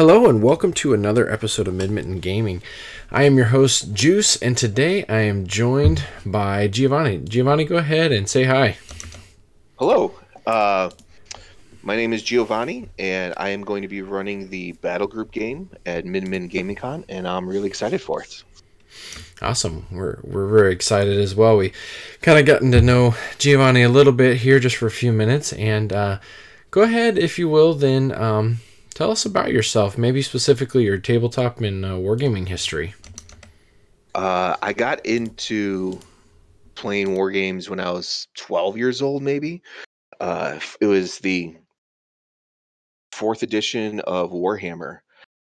Hello and welcome to another episode of Midmitten Gaming. I am your host Juice, and today I am joined by Giovanni. Giovanni, go ahead and say hi. Hello. Uh, my name is Giovanni, and I am going to be running the battle group game at Min Gaming Con, and I'm really excited for it. Awesome. We're we're very excited as well. We kind of gotten to know Giovanni a little bit here just for a few minutes, and uh, go ahead, if you will, then um, tell us about yourself, maybe specifically your tabletop and uh, wargaming history. Uh, I got into playing war games when I was 12 years old, maybe. Uh, it was the fourth edition of Warhammer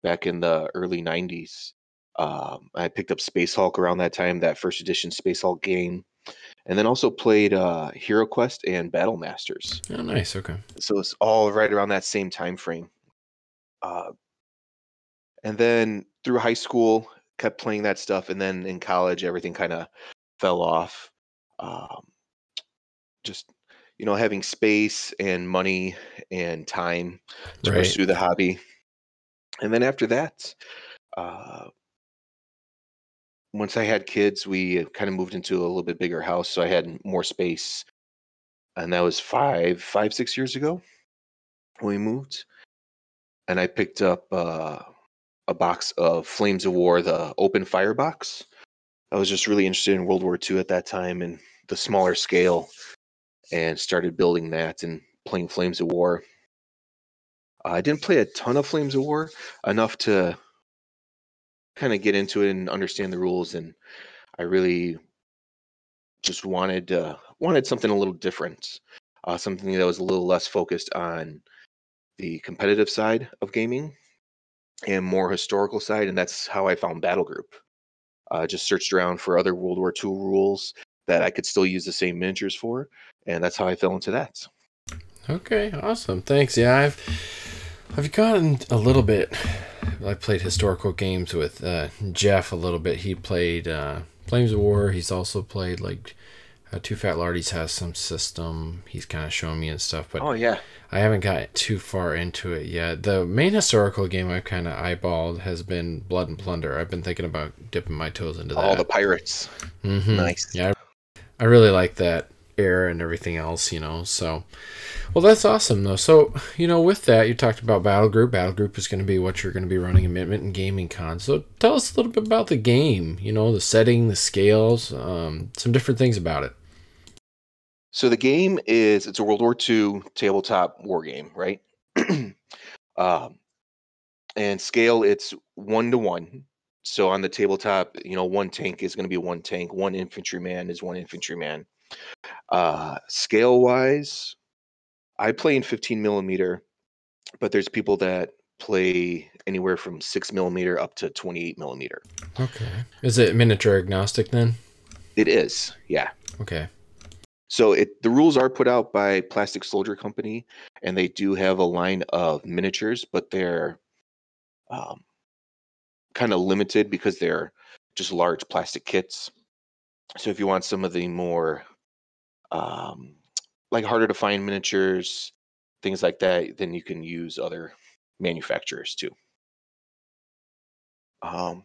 back in the early 90s. Um, I picked up Space Hulk around that time, that first edition Space Hulk game, and then also played uh, Hero Quest and Battle Masters. Oh, nice. Okay. So it's all right around that same time frame. Uh, and then through high school, kept playing that stuff, and then in college, everything kind of fell off. Um, just you know, having space and money and time to Right. pursue the hobby. And then after that, uh, once I had kids, we kind of moved into a little bit bigger house, so I had more space. And that was five, five, six years ago when we moved. And I picked up uh, a box of Flames of War, the open fire box. I was just really interested in World War II at that time and the smaller scale, and started building that and playing Flames of War. I didn't play a ton of Flames of War, enough to kind of get into it and understand the rules. And I really just wanted uh, wanted something a little different, uh, something that was a little less focused on the competitive side of gaming and more historical side. And that's how I found Battle Group. Uh, just searched around for other World War II rules that I could still use the same miniatures for, and that's how I fell into that. Okay, awesome. Thanks. Yeah, I've I've gotten a little bit. I played historical games with uh, Jeff a little bit. He played uh, Flames of War. He's also played like uh, Two Fat Lardies has some system. He's kind of showing me and stuff, but Oh yeah, I haven't got too far into it yet. The main historical game I've kind of eyeballed has been Blood and Plunder. I've been thinking about dipping my toes into that. all the pirates. Mhm. Nice. Yeah, I really like that era and everything else, you know. So, well, that's awesome though. So, you know, with that, you talked about Battle Group. Battle Group is going to be what you're going to be running in Midmitten and Gaming Con. So, tell us a little bit about the game. You know, the setting, the scales, um, some different things about it. So the game is it's a World War II tabletop war game, right? um, and scale it's one to one. So on the tabletop, you know, one tank is going to be one tank, one infantryman is one infantryman. Uh, scale wise, I play in 15 millimeter, but there's people that play anywhere from six millimeter up to 28 millimeter. Okay. Is it miniature agnostic then? It is, yeah. Okay. So it the rules are put out by Plastic Soldier Company, and they do have a line of miniatures, but they're um, kind of limited because they're just large plastic kits. So if you want some of the more um, like harder to find miniatures, things like that, then you can use other manufacturers too. Um,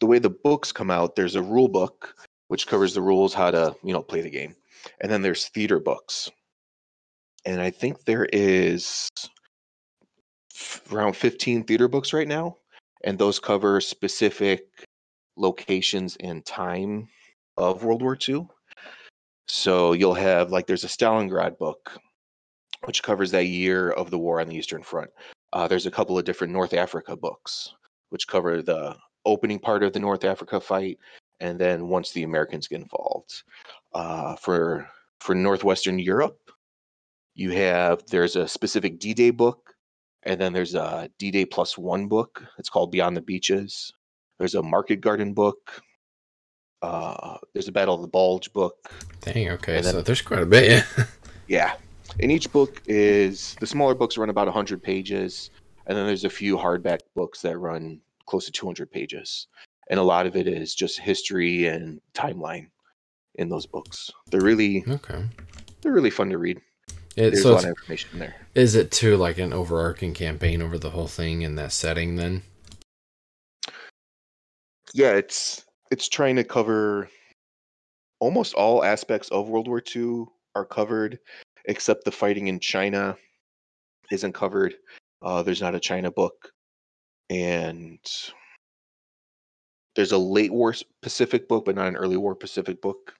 the way the books come out, there's a rule book which covers the rules how to you know play the game, and then there's theater books, and I think there is around 15 theater books right now, and those cover specific locations and time of World War II. So you'll have like there's a Stalingrad book, which covers that year of the war on the Eastern Front. Uh, there's a couple of different North Africa books, which cover the opening part of the North Africa fight, and then once the Americans get involved. Uh, for for Northwestern Europe, you have there's a specific D-Day book, and then there's a D-Day plus one book. It's called Beyond the Beaches. There's a Market Garden book. Uh, there's a Battle of the Bulge book. Dang. Okay. Then- so there's quite a bit. Yeah. Yeah. And each book is the smaller books run about 100 pages, and then there's a few hardback books that run close to 200 pages. And a lot of it is just history and timeline in those books. They're really okay. they're really fun to read. It, There's so a lot of information in there. is it too like an overarching campaign over the whole thing in that setting? Then Yeah, it's it's trying to cover almost all aspects of World War II are covered, except the fighting in China isn't covered. Uh, there's not a China book, and there's a late war Pacific book, but not an early war Pacific book.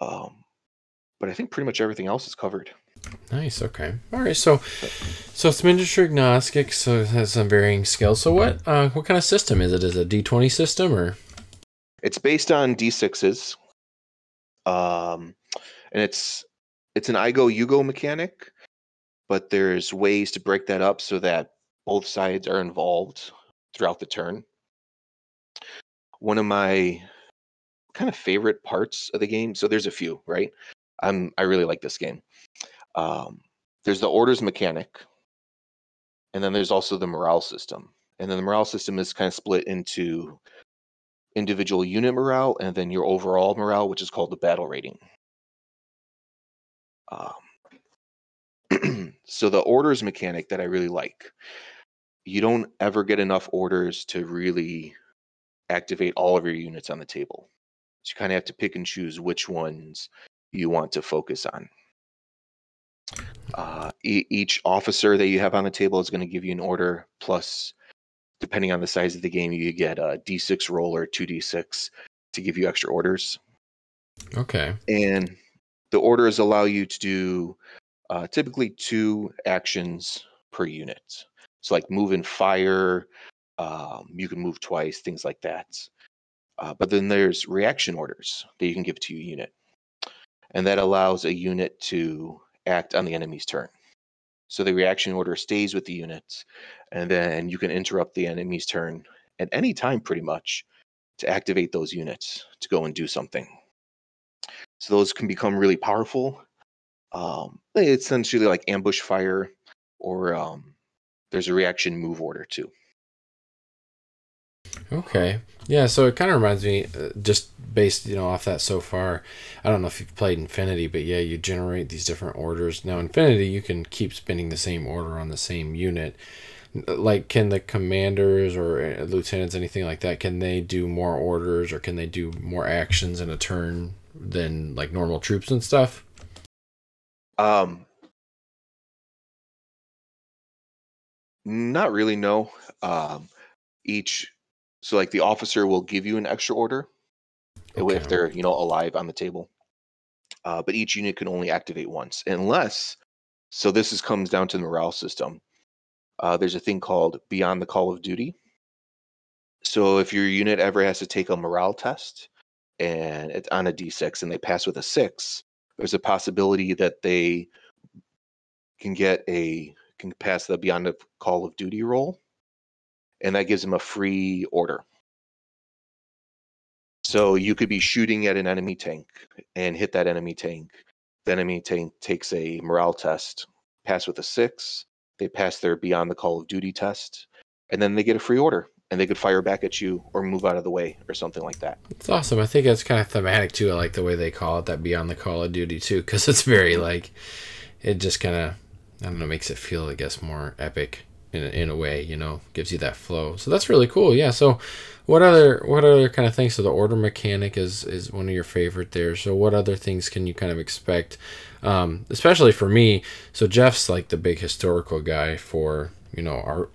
Um, but I think pretty much everything else is covered. nice. Okay. All right. So so it's miniature agnostic. So it has some varying skills. So what uh, what kind of system is it? Is it a D twenty system or? It's based on D6s, um, and it's it's an I go you go mechanic, but there's ways to break that up so that both sides are involved throughout the turn. One of my kind of favorite parts of the game. So there's a few, right? I'm I really like this game. Um, there's the orders mechanic, and then there's also the morale system. And then the morale system is kind of split into individual unit morale and then your overall morale, which is called the battle rating. Um, so the orders mechanic that I really like, you don't ever get enough orders to really activate all of your units on the table. So you kind of have to pick and choose which ones you want to focus on. Uh, e- each officer that you have on the table is going to give you an order plus depending on the size of the game you get a d6 roll or 2d6 to give you extra orders Okay. and the orders allow you to do uh, typically two actions per unit so like move and fire um, you can move twice things like that uh, but then there's reaction orders that you can give to your unit and that allows a unit to act on the enemy's turn so the reaction order stays with the unit and then you can interrupt the enemy's turn at any time pretty much to activate those units to go and do something so those can become really powerful. Um, it's essentially like ambush fire, or um, there's a reaction move order too. Okay. Yeah, so it kind of reminds me, uh, just based, you know, off that so far. I don't know if you've played Infinity, but yeah, you generate these different orders. Now, Infinity, you can keep spinning the same order on the same unit. Like, can the commanders or uh, lieutenants, anything like that, can they do more orders or can they do more actions in a turn than like normal troops and stuff? Um, not really. No. Um, each so like the officer will give you an extra order if they're you know alive on the table. Uh, but each unit can only activate once, unless. So this is comes down to the morale system. Uh, there's a thing called Beyond the Call of Duty. So if your unit ever has to take a morale test and it's on a D6 and they pass with a six, there's a possibility that they can get a can pass the Beyond the Call of Duty roll, and that gives them a free order. So you could be shooting at an enemy tank and hit that enemy tank. The enemy tank takes a morale test, pass with a six. They pass their Beyond the Call of Duty test, and then they get a free order, and they could fire back at you or move out of the way or something like that. It's awesome. I think it's kind of thematic too. I like the way they call it that Beyond the Call of Duty too, because it's very mm-hmm. like it just kind of I don't know makes it feel I guess more epic in a, in a way. You know, gives you that flow. So that's really cool. Yeah. So what other what other kind of things? So the order mechanic is is one of your favorite there. So what other things can you kind of expect? Um, especially for me. So Jeff's like the big historical guy for you know our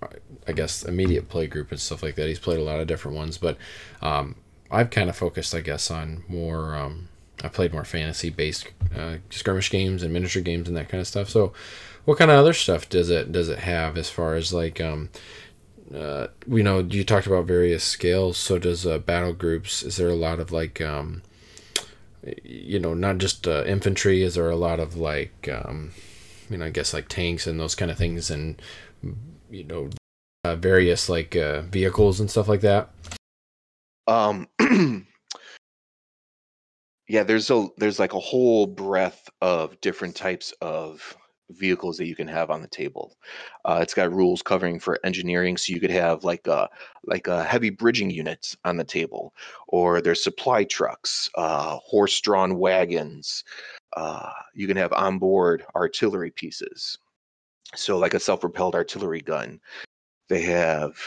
I guess immediate play group and stuff like that. He's played a lot of different ones, but um, I've kind of focused, I guess, on more. Um, I played more fantasy based uh, skirmish games and miniature games and that kind of stuff. So, what kind of other stuff does it does it have as far as like um, uh, we know you talked about various scales. So does uh, battle groups? Is there a lot of like um, you know not just uh, infantry? Is there a lot of like um, you know I guess like tanks and those kind of things and you know uh, various like uh, vehicles and stuff like that? Um, yeah, there's a there's like a whole breadth of different types of vehicles that you can have on the table. Uh, it's got rules covering for engineering, so you could have like a like a heavy bridging units on the table, or there's supply trucks, uh, horse-drawn wagons, Uh, you can have onboard artillery pieces. So, like a self propelled artillery gun, they have,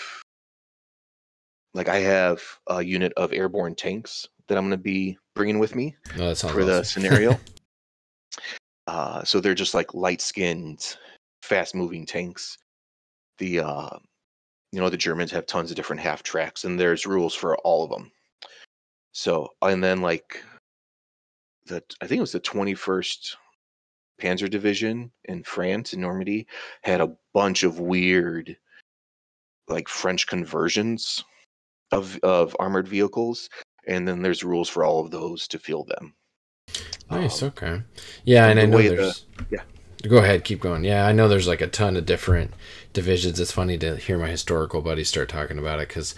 like, I have a unit of airborne tanks that I'm going to be bringing with me Oh, for the scenario. uh, so they're just like light skinned, fast moving tanks. The uh, you know the Germans have tons of different half tracks, and there's rules for all of them. So and then like the I think it was the 21st Panzer Division in France in Normandy had a bunch of weird like French conversions of of armored vehicles, and then there's rules for all of those to field them. Nice. Um, okay. Yeah, and the I know way the- there's. yeah. Go ahead. Keep going. Yeah, I know there's like a ton of different divisions. It's funny to hear my historical buddies start talking about it because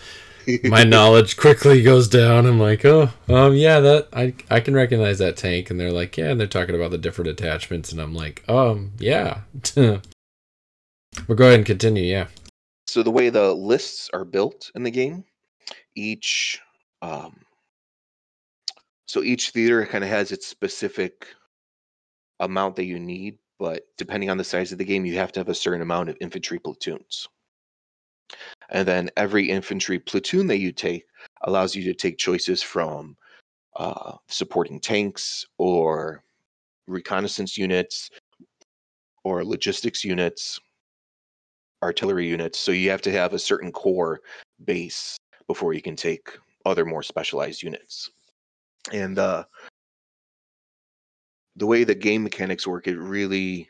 my knowledge quickly goes down. I'm like, oh, um, yeah, that I I can recognize that tank, and they're like, yeah, and they're talking about the different attachments, and I'm like, um, yeah. but go ahead and continue. Yeah. so the way the lists are built in the game each um, so each theater kind of has its specific amount that you need but depending on the size of the game you have to have a certain amount of infantry platoons and then every infantry platoon that you take allows you to take choices from uh, supporting tanks or reconnaissance units or logistics units artillery units. So you have to have a certain core base before you can take other more specialized units. And uh, the way the game mechanics work, it really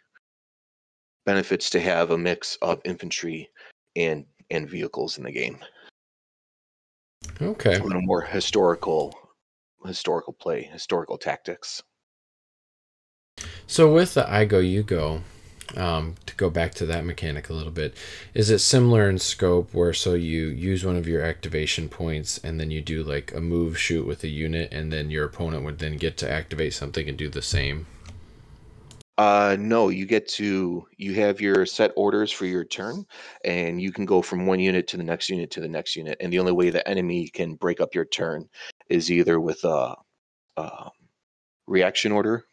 benefits to have a mix of infantry and and vehicles in the game. Okay. A little more historical historical play, historical tactics. So with the I go you go, um, to go back to that mechanic a little bit, is it similar in scope where so you use one of your activation points and then you do like a move shoot with a unit and then your opponent would then get to activate something and do the same? Uh no, you get to you have your set orders for your turn and you can go from one unit to the next unit to the next unit and the only way the enemy can break up your turn is either with a, um reaction order.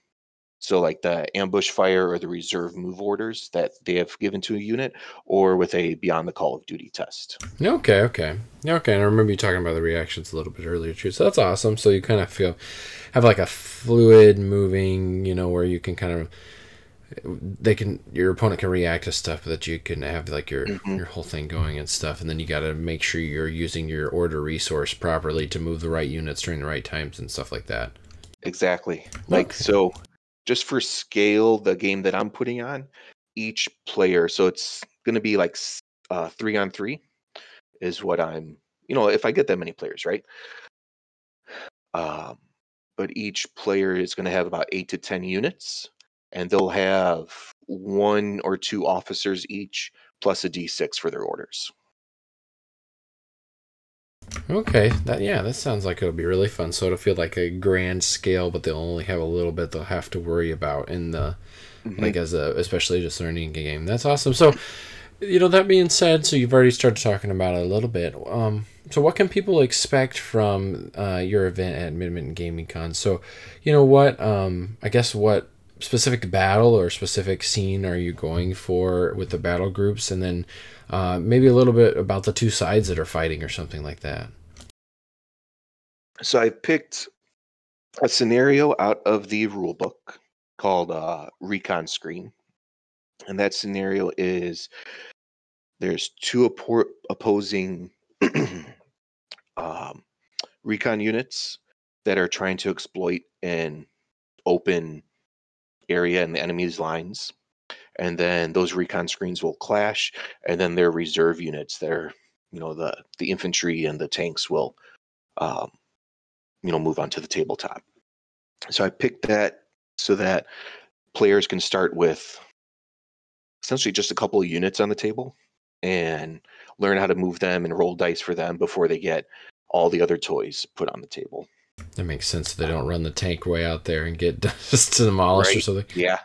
So like the ambush fire or the reserve move orders that they have given to a unit or with a beyond the call of duty test. Okay, okay, okay. And I remember you talking about the reactions a little bit earlier too. So that's awesome. So you kind of feel have like a fluid moving, you know, where you can kind of they can your opponent can react to stuff that you can have like your Mhm. your whole thing going and stuff, and then you got to make sure you're using your order resource properly to move the right units during the right times and stuff like that. Exactly. Like Okay. so just for scale the game that I'm putting on each player so it's going to be like uh 3 on 3 is what I'm you know if I get that many players, right? Um but each player is going to have about 8 to 10 units and they'll have one or two officers each plus a d6 for their orders. Okay, that yeah, that sounds like it'll be really fun. So it'll feel like a grand scale, but they'll only have a little bit they'll have to worry about in the Mhm. like as a especially just learning a game. That's awesome. So you know that being said, so you've already started talking about it a little bit. Um, so what can people expect from uh, your event at Midmitten Gaming Con? So you know what um, I guess what specific battle or specific scene are you going for with the battle groups, and then uh, maybe a little bit about the two sides that are fighting or something like that. So I picked a scenario out of the rule book called uh, Recon Screen. And that scenario is there's two oppo- opposing um, recon units that are trying to exploit an open area in the enemy's lines. And then those recon screens will clash, and then their reserve units their you know, the the infantry and the tanks will um, you know move onto the tabletop. So i picked that so that players can start with essentially just a couple of units on the table and learn how to move them and roll dice for them before they get all the other toys put on the table. That makes sense. They don't run the tank way out there and get just demolished or something. yeah.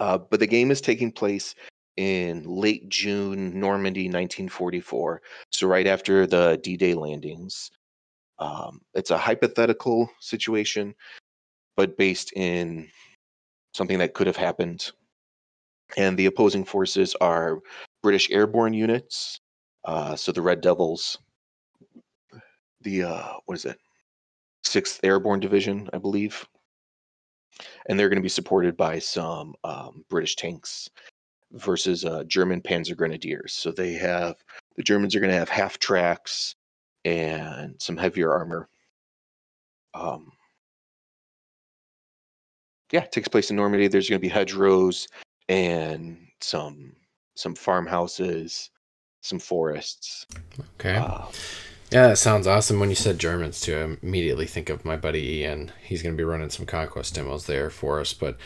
Uh, but the game is taking place in late june normandy 1944 so right after the d-day landings um, it's a hypothetical situation but based in something that could have happened. And the opposing forces are British airborne units, uh, so the Red Devils, the uh, what is it, Sixth Airborne Division, I believe, and they're going to be supported by some um, British tanks versus uh, German Panzer Grenadiers. So they have the Germans are going to have half tracks and some heavier armor. Um, yeah, it takes place in Normandy. There's going to be hedgerows and some some farmhouses, some forests. Okay. Uh, Yeah, that sounds awesome. When you said Germans too, I immediately think of my buddy Ian. He's going to be running some conquest demos there for us, but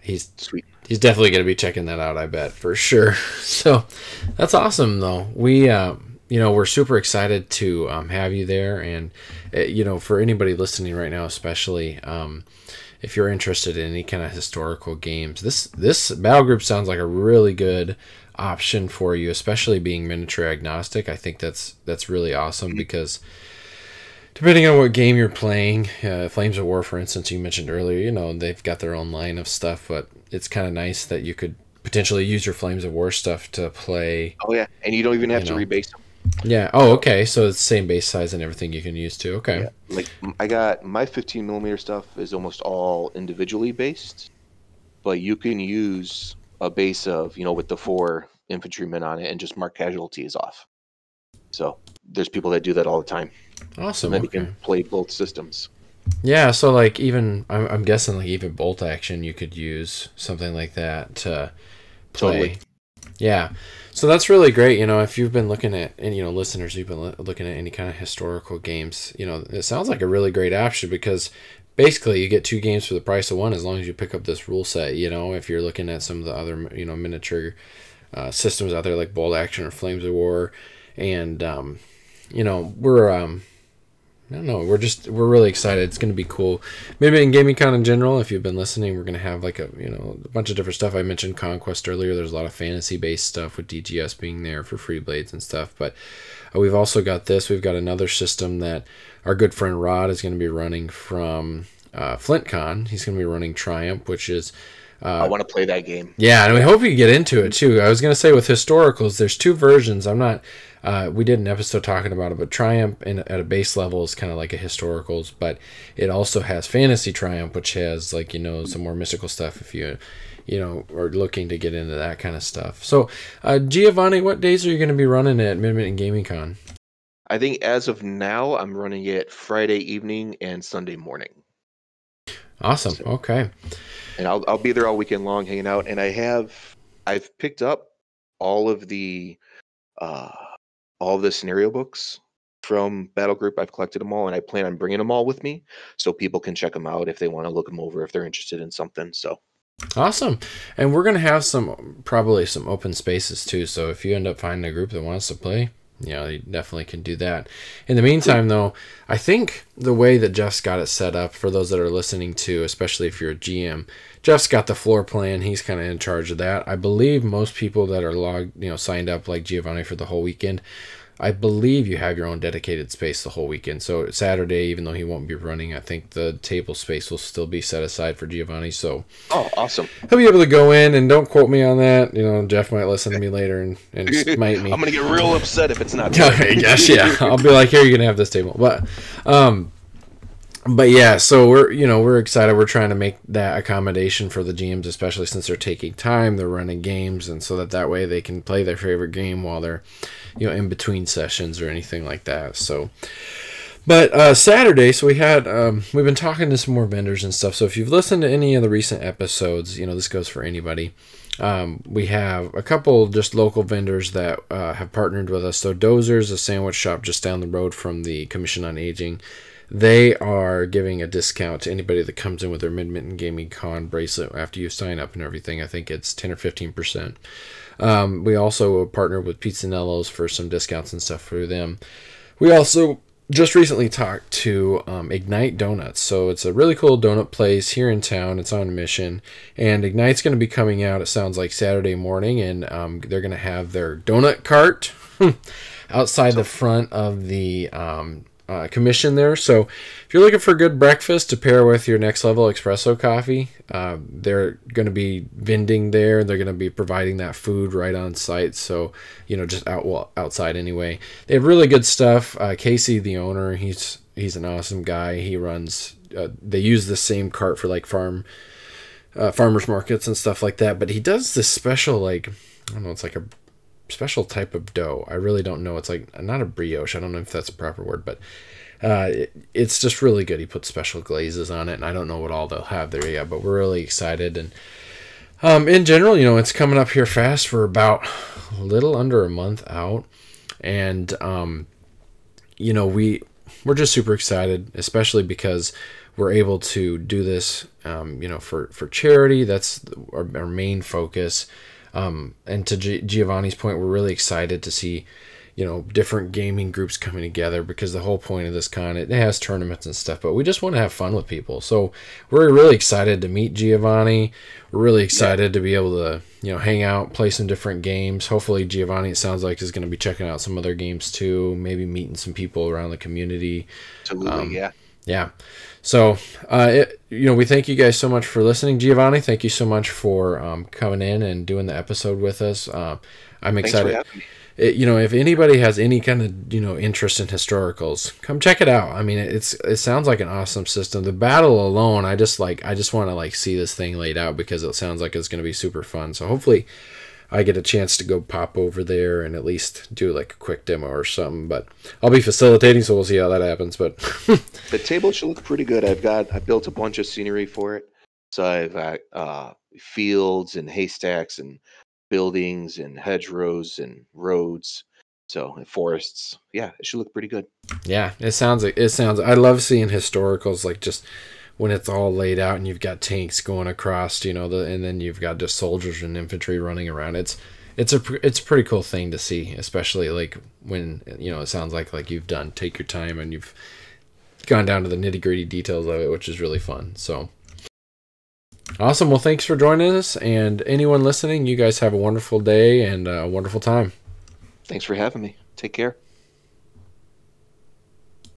he's sweet. he's definitely going to be checking that out. I bet for sure. So that's awesome, though. We, uh, you know, we're super excited to um, have you there, and uh, you know, for anybody listening right now, especially. Um, if you're interested in any kind of historical games, this this battle group sounds like a really good option for you, especially being miniature agnostic. I think that's that's really awesome because depending on what game you're playing, uh, Flames of War, for instance, you mentioned earlier, you know they've got their own line of stuff, but it's kind of nice that you could potentially use your Flames of War stuff to play. Oh yeah, and you don't even have to know. rebase them. Yeah. Oh, okay. So it's the same base size and everything you can use too. Okay. Yeah. Like I got my 15 millimeter stuff is almost all individually based, but you can use a base of you know with the four infantrymen on it and just mark casualties off. So there's people that do that all the time, Awesome. and then okay. you can play both systems. Yeah, so like even I'm, I'm guessing like even bolt action you could use something like that to play. Totally. Yeah, so that's really great. You know, if you've been looking at and you know listeners, you've been looking at any kind of historical games. You know, it sounds like a really great option because basically you get two games for the price of one as long as you pick up this rule set. You know, if you're looking at some of the other you know miniature uh, systems out there like bolt action or flames of war, and um, you know we're um, Don't know. We're just we're really excited. It's going to be cool. Maybe in Gaming Con in general, if you've been listening, we're going to have like a you know a bunch of different stuff. I mentioned Conquest earlier. There's a lot of fantasy based stuff with DGS being there for Freeblades and stuff. But uh, we've also got this. We've got another system that our good friend Rod is going to be running from uh, FlintCon. He's going to be running Triumph, which is I want to play that game. yeah, and we hope you get into it too. I was gonna say with historicals, there's two versions. I'm not. Uh, we did an episode talking about it, but Triumph in, at a base level is kind of like a historicals, but it also has Fantasy Triumph, which has like you know some more mystical stuff if you you know are looking to get into that kind of stuff. So, uh, Giovanni, what days are you going to be running at Midmitten and Gaming Con? I think as of now, I'm running it Friday evening and Sunday morning, Awesome. Okay. And I'll I'll be there all weekend long hanging out. And I have I've picked up all of the uh, all of the scenario books from Battle Group. I've collected them all, and I plan on bringing them all with me so people can check them out if they want to look them over if they're interested in something. So Awesome. And we're going to have some, probably some open spaces too. So if you end up finding a group that wants to play, you know, you definitely can do that. In the meantime, though, I think the way that Jeff's got it set up for those that are listening to, especially if you're a GM, Jeff's got the floor plan. He's kind of in charge of that. I believe most people that are logged, you know, signed up like Giovanni for the whole weekend, I believe you have your own dedicated space the whole weekend. So Saturday, even though he won't be running, I think the table space will still be set aside for Giovanni. So oh, awesome! he'll be able to go in and don't quote me on that. You know, Jeff might listen to me later and, and smite me. I'm gonna get real upset if it's not. Okay, gosh, yeah. I'll be like, here, you're gonna have this table. But, um, but yeah. So we're you know we're excited. We're trying to make that accommodation for the GMs, especially since they're taking time. They're running games, and so that that way they can play their favorite game while they're you know in between sessions or anything like that. So. But uh, Saturday, so we had um, we've been talking to some more vendors and stuff. So if you've listened to any of the recent episodes, you know this goes for anybody. Um, we have a couple just local vendors that uh, have partnered with us. So Dozer's, a sandwich shop just down the road from the Commission on Aging, they are giving a discount to anybody that comes in with their Midmitten Gaming Con bracelet after you sign up and everything. I think it's ten or fifteen percent. Um, we also partnered with Pizzanello's for some discounts and stuff for them. We also just recently talked to um, Ignite Donuts. So it's a really cool donut place here in town. It's on mission. And Ignite's going to be coming out, it sounds like Saturday morning. And um, they're going to have their donut cart outside the front of the um, uh, commission there. So if you're looking for a good breakfast to pair with your next level espresso coffee, uh, they're going to be vending there. They're going to be providing that food right on site. So you know, just out well, outside anyway. They have really good stuff. Uh, Casey, the owner, he's he's an awesome guy. He runs. Uh, they use the same cart for like farm. Uh, farmers markets and stuff like that, but he does this special like I don't know, it's like a special type of dough. I really don't know. It's like not a brioche. I don't know if that's a proper word, but uh, it, it's just really good. He puts special glazes on it, and I don't know what all they'll have there yet, but we're really excited. And um, in general, you know, it's coming up here fast. We're about a little under a month out, and um, you know, we we're just super excited, especially because we're able to do this, um, you know, for for charity. That's our, our main focus. Um, and to G- Giovanni's point, we're really excited to see, you know, different gaming groups coming together because the whole point of this con it has tournaments and stuff, but we just want to have fun with people. So we're really excited to meet Giovanni. We're really excited yeah. to be able to, you know, hang out, play some different games. Hopefully, Giovanni, it sounds like, is going to be checking out some other games too. Maybe meeting some people around the community. Absolutely, um, yeah. Yeah. So, uh, it, you know, we thank you guys so much for listening. Giovanni, thank you so much for um, coming in and doing the episode with us. Uh, I'm excited. It, you know, if anybody has any kind of you know interest in historicals, come check it out. I mean, it's it sounds like an awesome system. The battle alone, I just like I just want to like see this thing laid out because it sounds like it's going to be super fun. So hopefully, I get a chance to go pop over there and at least do like a quick demo or something. But I'll be facilitating, so we'll see how that happens. But the table should look pretty good. I've got I built a bunch of scenery for it, so I've got uh, fields and haystacks and buildings and hedgerows and roads. So and forests, yeah, it should look pretty good. Yeah, it sounds like it sounds. I love seeing historicals like just when it's all laid out and you've got tanks going across, you know, the and then you've got just soldiers and infantry running around. It's it's a it's a pretty cool thing to see, especially like when you know it sounds like like you've done take your time and you've gone down to the nitty gritty details of it, which is really fun. So awesome! Well, thanks for joining us, and anyone listening, you guys have a wonderful day and a wonderful time. Thanks for having me. Take care.